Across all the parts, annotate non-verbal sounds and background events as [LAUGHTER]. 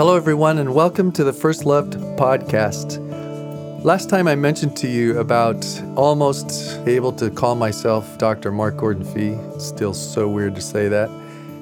Hello, everyone, and welcome to the First Loved podcast. Last time I mentioned to you about almost able to call myself Dr. Mark Gordon Fee. Still so weird to say that.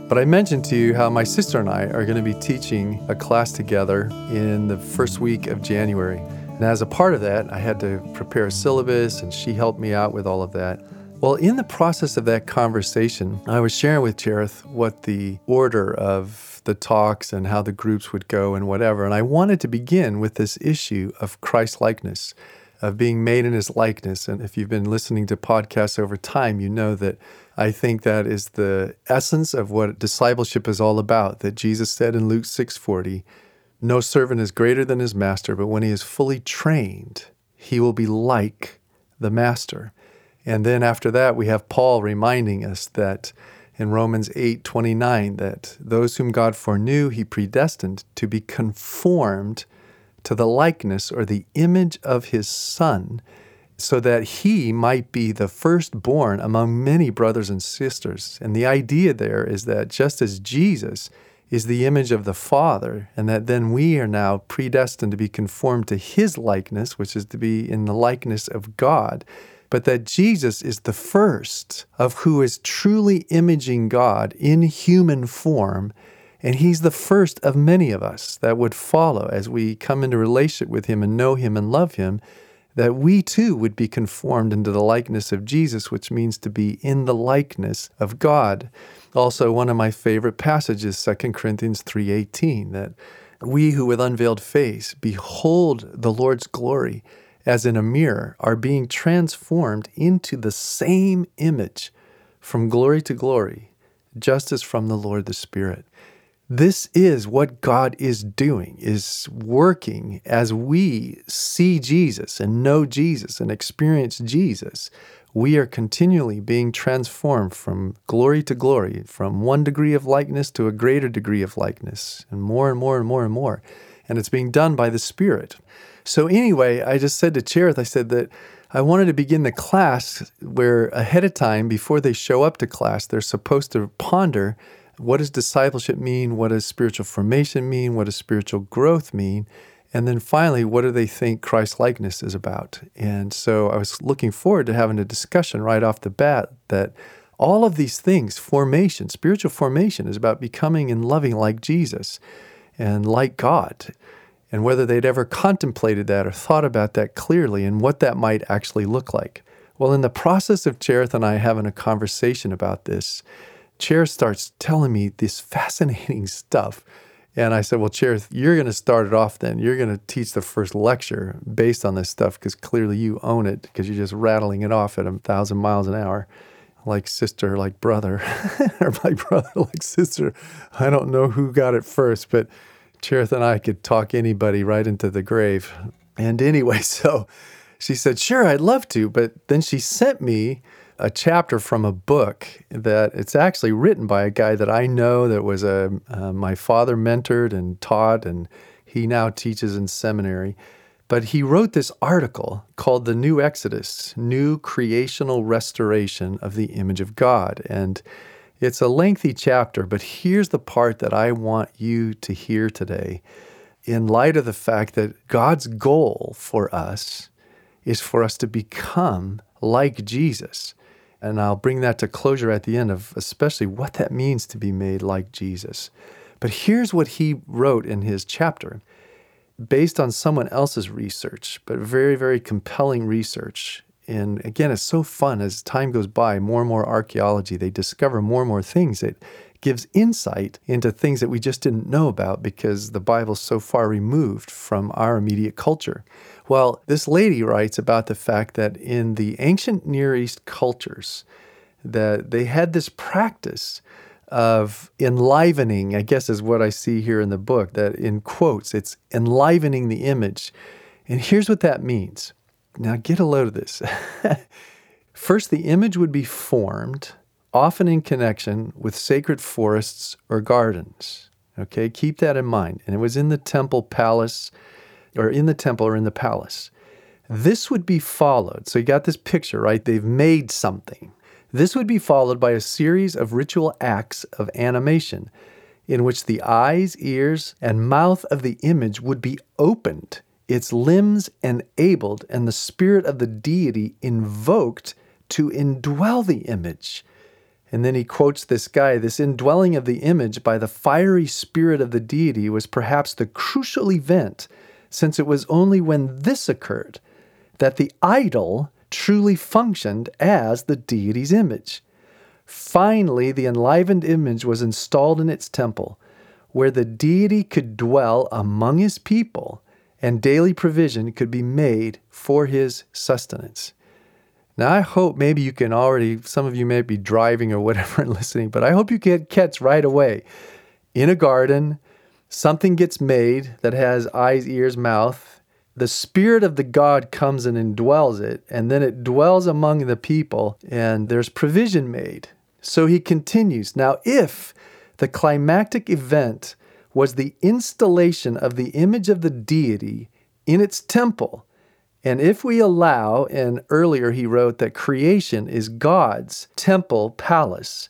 But I mentioned to you how my sister and I are going to be teaching a class together in the first week of January. And as a part of that, I had to prepare a syllabus, and she helped me out with all of that. Well, in the process of that conversation, I was sharing with Cherith what the order of the talks and how the groups would go and whatever. And I wanted to begin with this issue of Christ likeness, of being made in his likeness. And if you've been listening to podcasts over time, you know that I think that is the essence of what discipleship is all about. That Jesus said in Luke 6:40, "No servant is greater than his master, but when he is fully trained, he will be like the master." And then after that, we have Paul reminding us that in Romans 8:29 that those whom God foreknew he predestined to be conformed to the likeness or the image of his son so that he might be the firstborn among many brothers and sisters. And the idea there is that just as Jesus is the image of the Father, and that then we are now predestined to be conformed to his likeness, which is to be in the likeness of God but that Jesus is the first of who is truly imaging God in human form. And he's the first of many of us that would follow as we come into relationship with him and know him and love him, that we too would be conformed into the likeness of Jesus, which means to be in the likeness of God. Also, one of my favorite passages, 2 Corinthians 3:18, that we who with unveiled face behold the Lord's glory as in a mirror, are being transformed into the same image from glory to glory, just as from the Lord the Spirit. This is what God is doing, is working as we see Jesus and know Jesus and experience Jesus. We are continually being transformed from glory to glory, from one degree of likeness to a greater degree of likeness, and more and more and more and more. And it's being done by the Spirit. So, anyway, I just said to Cherith, I said that I wanted to begin the class where ahead of time, before they show up to class, they're supposed to ponder what does discipleship mean? What does spiritual formation mean? What does spiritual growth mean? And then finally, what do they think Christ likeness is about? And so I was looking forward to having a discussion right off the bat that all of these things, formation, spiritual formation, is about becoming and loving like Jesus and like God and whether they'd ever contemplated that or thought about that clearly and what that might actually look like. Well, in the process of Cherith and I having a conversation about this, Cherith starts telling me this fascinating [LAUGHS] stuff. And I said, Well, Cherith, you're going to start it off then. You're going to teach the first lecture based on this stuff because clearly you own it because you're just rattling it off at a thousand miles an hour like sister, like brother, [LAUGHS] or my brother, like sister. I don't know who got it first, but Cherith and I could talk anybody right into the grave. And anyway, [LAUGHS] so she said, Sure, I'd love to. But then she sent me a chapter from a book that it's actually written by a guy that I know that was a uh, my father mentored and taught, and he now teaches in seminary. But he wrote this article called The New Exodus New Creational Restoration of the Image of God. And it's a lengthy chapter, but here's the part that I want you to hear today. In light of the fact that God's goal for us is for us to become like Jesus. And I'll bring that to closure at the end of especially what that means to be made like Jesus. But here's what he wrote in his chapter based on someone else's research, but very, very compelling research. And again, it's so fun as time goes by, more and more archaeology, they discover more and more things. It gives insight into things that we just didn't know about because the Bible's so far removed from our immediate culture. Well, this lady writes about the fact that in the ancient Near East cultures, that they had this practice of enlivening, I guess is what I see here in the book, that in quotes, it's enlivening the image. And here's what that means now, get a load of this. [LAUGHS] First, the image would be formed, often in connection with sacred forests or gardens. Okay, keep that in mind. And it was in the temple palace, or in the temple or in the palace. This would be followed. So you got this picture, right? They've made something. This would be followed by a series of ritual acts of animation. in which the eyes, ears, and mouth of the image would be opened, its limbs enabled, and the spirit of the deity invoked to indwell the image. And then he quotes this guy this indwelling of the image by the fiery spirit of the deity was perhaps the crucial event, since it was only when this occurred that the idol truly functioned as the deity's image. Finally, the enlivened image was installed in its temple, where the deity could dwell among his people and daily provision could be made for his sustenance. Now, I hope maybe you can already, some of you may be driving or whatever [LAUGHS] and listening, but I hope you can catch right away. In a garden, something gets made that has eyes, ears, mouth. The spirit of the God comes and indwells it, and then it dwells among the people, and there's provision made. So he continues Now, if the climactic event was the installation of the image of the deity in its temple, and if we allow, and earlier he wrote that creation is God's temple palace,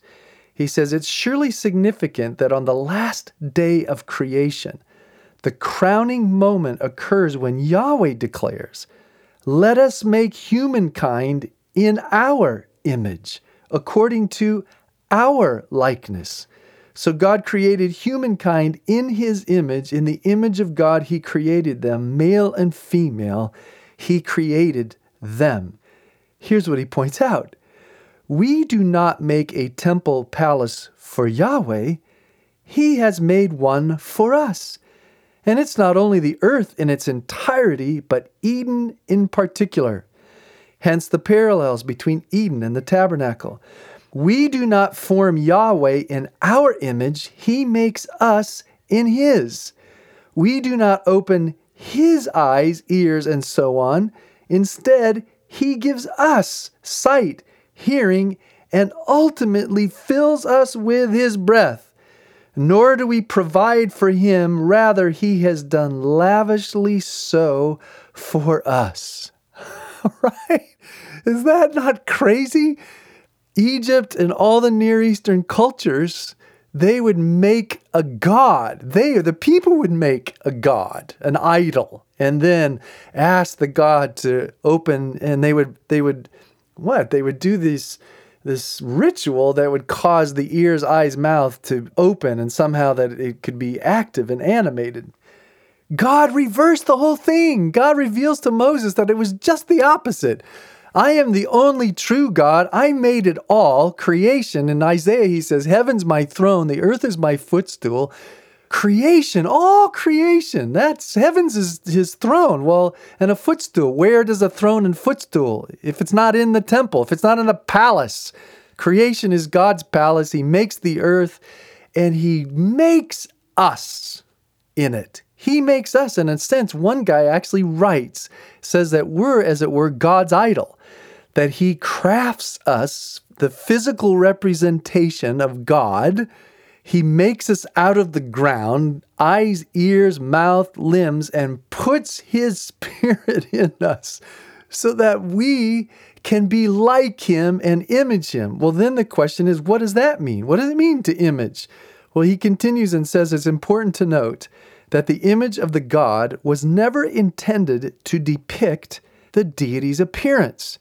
he says it's surely significant that on the last day of creation, the crowning moment occurs when Yahweh declares, Let us make humankind in our image according to our likeness. So God created humankind in his image. In the image of God, he created them, male and female. He created them. Here's what he points out We do not make a temple palace for Yahweh, he has made one for us. And it's not only the earth in its entirety, but Eden in particular. Hence the parallels between Eden and the tabernacle. We do not form Yahweh in our image, He makes us in His. We do not open His eyes, ears, and so on. Instead, He gives us sight, hearing, and ultimately fills us with His breath. Nor do we provide for Him, rather, He has done lavishly so for us. [LAUGHS] right? Is that not crazy? Egypt and all the Near Eastern cultures, they would make a god. They, the people, would make a god, an idol, and then ask the god to open. And they would, they would, what? They would do this, this ritual that would cause the ears, eyes, mouth to open, and somehow that it could be active and animated. God reversed the whole thing. God reveals to Moses that it was just the opposite. I am the only true God. I made it all. Creation. In Isaiah, he says, Heaven's my throne, the earth is my footstool. Creation, all creation. That's heavens is his throne. Well, and a footstool. Where does a throne and footstool? If it's not in the temple, if it's not in a palace, creation is God's palace. He makes the earth and he makes us in it. He makes us, in a sense, one guy actually writes, says that we're, as it were, God's idol that He crafts us the physical representation of God. He makes us out of the ground, eyes, ears, mouth, limbs, and puts His [LAUGHS] Spirit in us so that we can be like Him and image Him. Well, then the question is, what does that mean? What does it mean to image? Well, he continues and says it's important to note that the image of the God was never intended to depict the deity's appearance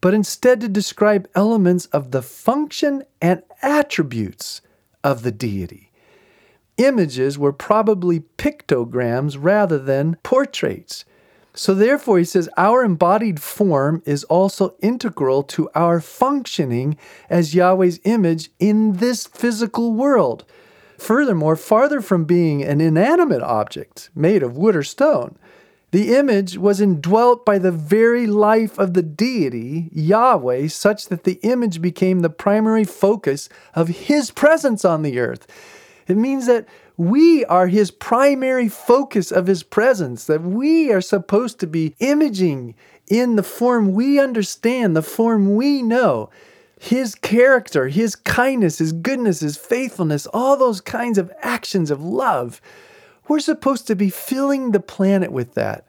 but instead to describe elements of the function and attributes of the deity. Images were probably pictograms rather than portraits. So, therefore, he says, our embodied form is also integral to our functioning as Yahweh's image in this physical world. Furthermore, farther from being an inanimate object made of wood or stone, the image was indwelt by the very life of the deity, Yahweh, such that the image became the primary focus of his presence on the earth. It means that we are his primary focus of his presence, that we are supposed to be imaging in the form we understand, the form we know. His character, his kindness, his goodness, his faithfulness, all those kinds of actions of love. We're supposed to be filling the planet with that.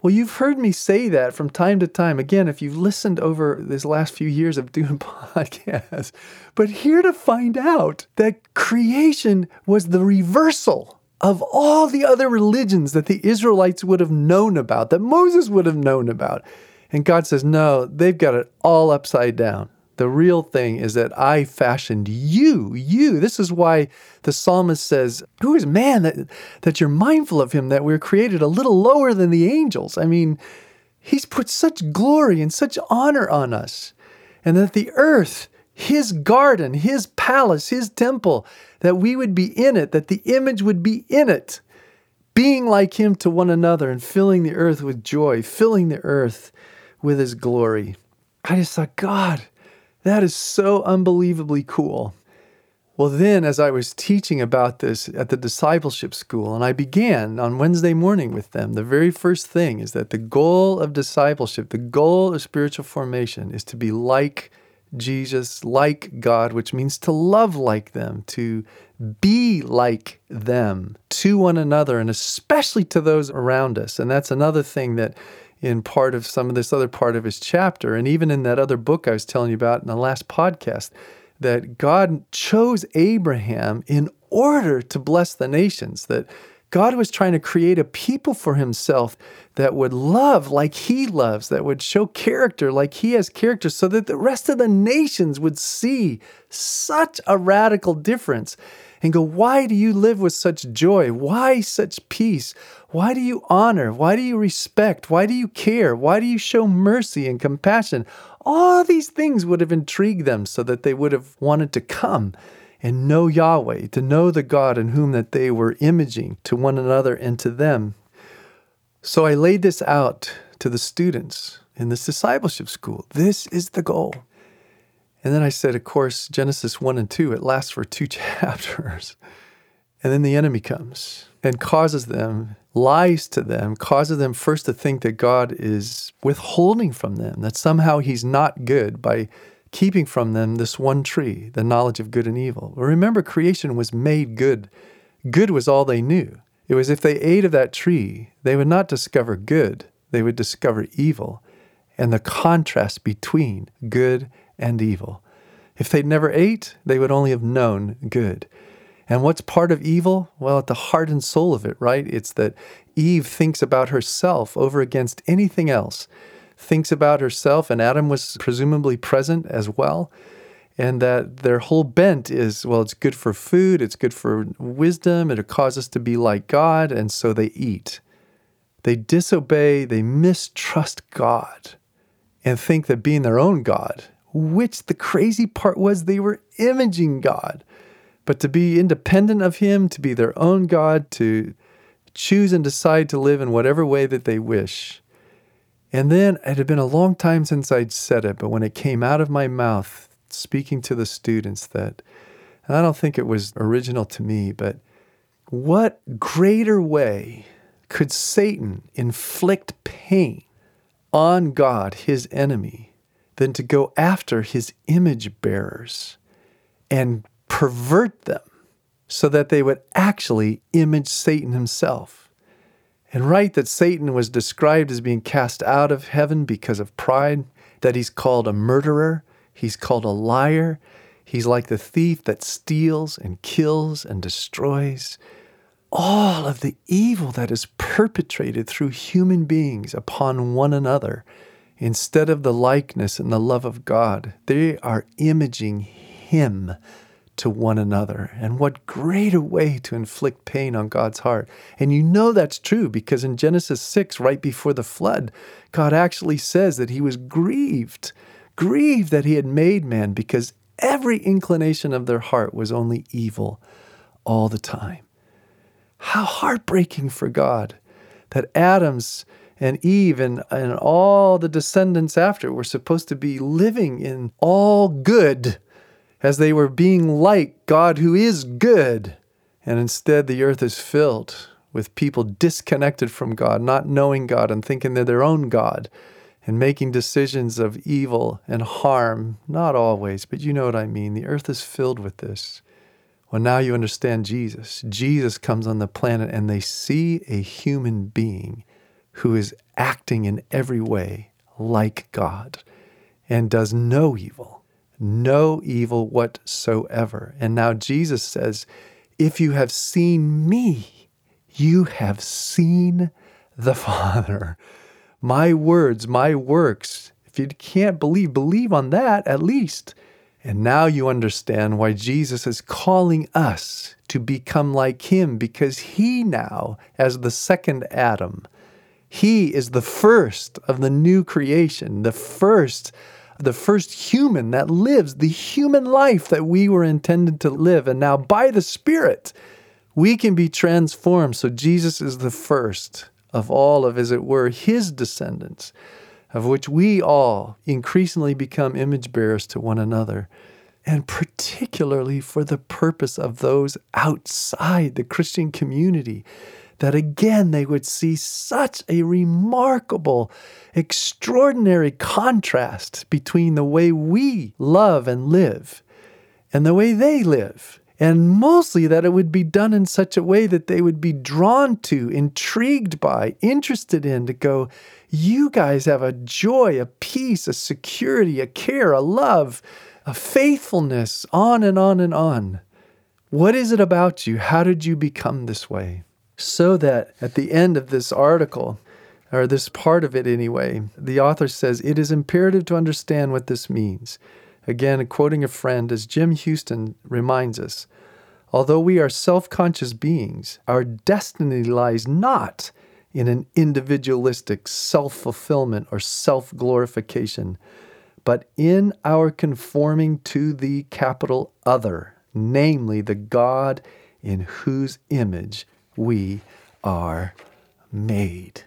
Well, you've heard me say that from time to time. Again, if you've listened over this last few years of doing [LAUGHS] podcasts, but here to find out that creation was the reversal of all the other religions that the Israelites would have known about, that Moses would have known about. And God says, no, they've got it all upside down. The real thing is that I fashioned you, you. This is why the psalmist says, Who is man that, that you're mindful of him, that we're created a little lower than the angels? I mean, he's put such glory and such honor on us. And that the earth, his garden, his palace, his temple, that we would be in it, that the image would be in it, being like him to one another and filling the earth with joy, filling the earth with his glory. I just thought, God, that is so unbelievably cool. Well, then, as I was teaching about this at the discipleship school, and I began on Wednesday morning with them, the very first thing is that the goal of discipleship, the goal of spiritual formation, is to be like Jesus, like God, which means to love like them, to be like them to one another, and especially to those around us. And that's another thing that in part of some of this other part of his chapter, and even in that other book I was telling you about in the last podcast, that God chose Abraham in order to bless the nations, that God was trying to create a people for himself that would love like he loves, that would show character like he has character, so that the rest of the nations would see such a radical difference and go, Why do you live with such joy? Why such peace? Why do you honor? Why do you respect? Why do you care? Why do you show mercy and compassion? All these things would have intrigued them so that they would have wanted to come and know Yahweh, to know the God in whom that they were imaging to one another and to them. So I laid this out to the students in this discipleship school. This is the goal. And then I said, of course, Genesis 1 and 2, it lasts for two [LAUGHS] chapters. And then the enemy comes and causes them, lies to them, causes them first to think that God is withholding from them, that somehow He's not good by keeping from them this one tree, the knowledge of good and evil. Remember, creation was made good. Good was all they knew. It was if they ate of that tree, they would not discover good, they would discover evil and the contrast between good and evil. If they'd never ate, they would only have known good. And what's part of evil? Well, at the heart and soul of it, right? It's that Eve thinks about herself over against anything else, thinks about herself, and Adam was presumably present as well. And that their whole bent is, well, it's good for food, it's good for wisdom, it'll cause us to be like God, and so they eat. They disobey, they mistrust God, and think that being their own God, which the crazy part was they were imaging God but to be independent of Him, to be their own God, to choose and decide to live in whatever way that they wish. And then it had been a long time since I'd said it, but when it came out of my mouth, speaking to the students, that, and I don't think it was original to me, but what greater way could Satan inflict pain on God, his enemy, than to go after his image bearers and pervert them so that they would actually image Satan himself. And write that Satan was described as being cast out of heaven because of pride, that he's called a murderer, he's called a liar, he's like the thief that steals and kills and destroys. All of the evil that is perpetrated through human beings upon one another, instead of the likeness and the love of God, they are imaging him to one another. And what greater way to inflict pain on God's heart. And you know that's true because in Genesis 6, right before the flood, God actually says that he was grieved, grieved that he had made man because every inclination of their heart was only evil all the time. How heartbreaking for God that Adam's and Eve and, and all the descendants after were supposed to be living in all good as they were being like God who is good. And instead, the earth is filled with people disconnected from God, not knowing God and thinking they're their own God and making decisions of evil and harm. Not always, but you know what I mean. The earth is filled with this. Well, now you understand Jesus. Jesus comes on the planet and they see a human being who is acting in every way like God and does no evil, no evil whatsoever. And now Jesus says, If you have seen me, you have seen the Father. My words, my works. If you can't believe, believe on that at least. And now you understand why Jesus is calling us to become like him because he now, as the second Adam, he is the first of the new creation, the first the first human that lives the human life that we were intended to live. And now by the Spirit, we can be transformed. So Jesus is the first of all of, as it were, his descendants, of which we all increasingly become image bearers to one another and particularly for the purpose of those outside the Christian community, that again they would see such a remarkable, extraordinary contrast between the way we love and live and the way they live. And mostly that it would be done in such a way that they would be drawn to, intrigued by, interested in, to go, you guys have a joy, a peace, a security, a care, a love a faithfulness, on and on and on. What is it about you? How did you become this way? So that at the end of this article, or this part of it anyway, the author says it is imperative to understand what this means. Again, quoting a friend, as Jim Houston reminds us, although we are self conscious beings, our destiny lies not in an individualistic self fulfillment or self glorification but in our conforming to the capital other, namely the God in whose image we are made.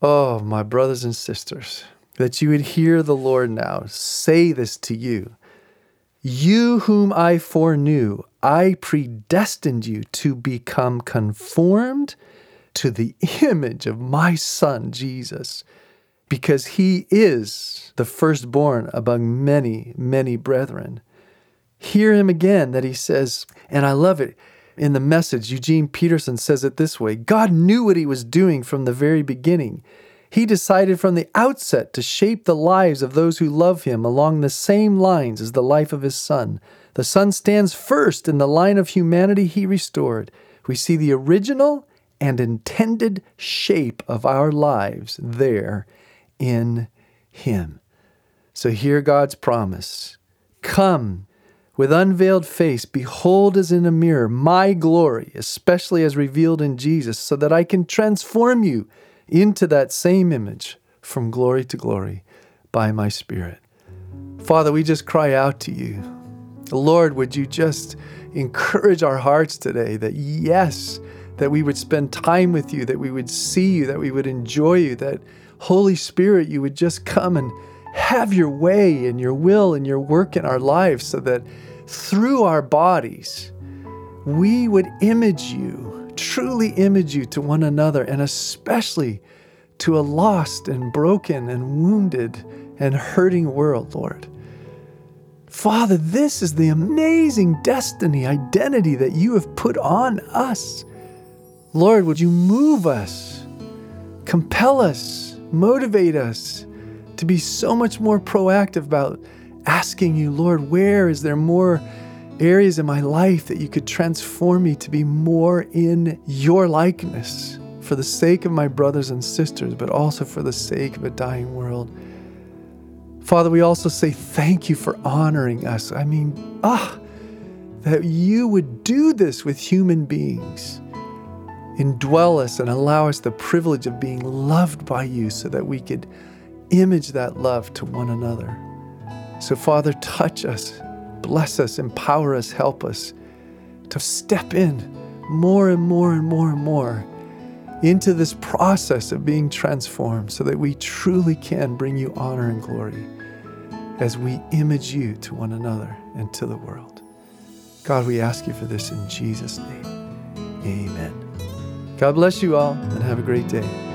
Oh, my brothers and sisters, that you would hear the Lord now say this to you. You whom I foreknew, I predestined you to become conformed to the image of my Son, Jesus because he is the firstborn among many, many brethren. Hear him again that he says, and I love it. In the message, Eugene Peterson says it this way God knew what he was doing from the very beginning. He decided from the outset to shape the lives of those who love him along the same lines as the life of his son. The son stands first in the line of humanity he restored. We see the original and intended shape of our lives there in him. So hear God's promise Come with unveiled face, behold as in a mirror my glory, especially as revealed in Jesus, so that I can transform you into that same image from glory to glory by my Spirit. Father, we just cry out to you. Lord, would you just encourage our hearts today that yes, that we would spend time with you, that we would see you, that we would enjoy you, that Holy Spirit, you would just come and have your way and your will and your work in our lives so that through our bodies, we would image you, truly image you to one another, and especially to a lost and broken and wounded and hurting world, Lord. Father, this is the amazing destiny, identity that you have put on us. Lord, would you move us, compel us, motivate us to be so much more proactive about asking you, Lord, where is there more areas in my life that you could transform me to be more in your likeness for the sake of my brothers and sisters, but also for the sake of a dying world? Father, we also say thank you for honoring us. I mean, ah, that you would do this with human beings indwell us and allow us the privilege of being loved by you so that we could image that love to one another. So, Father, touch us, bless us, empower us, help us to step in more and more and more and more into this process of being transformed so that we truly can bring you honor and glory as we image you to one another and to the world. God, we ask you for this in Jesus' name. Amen. God bless you all and have a great day.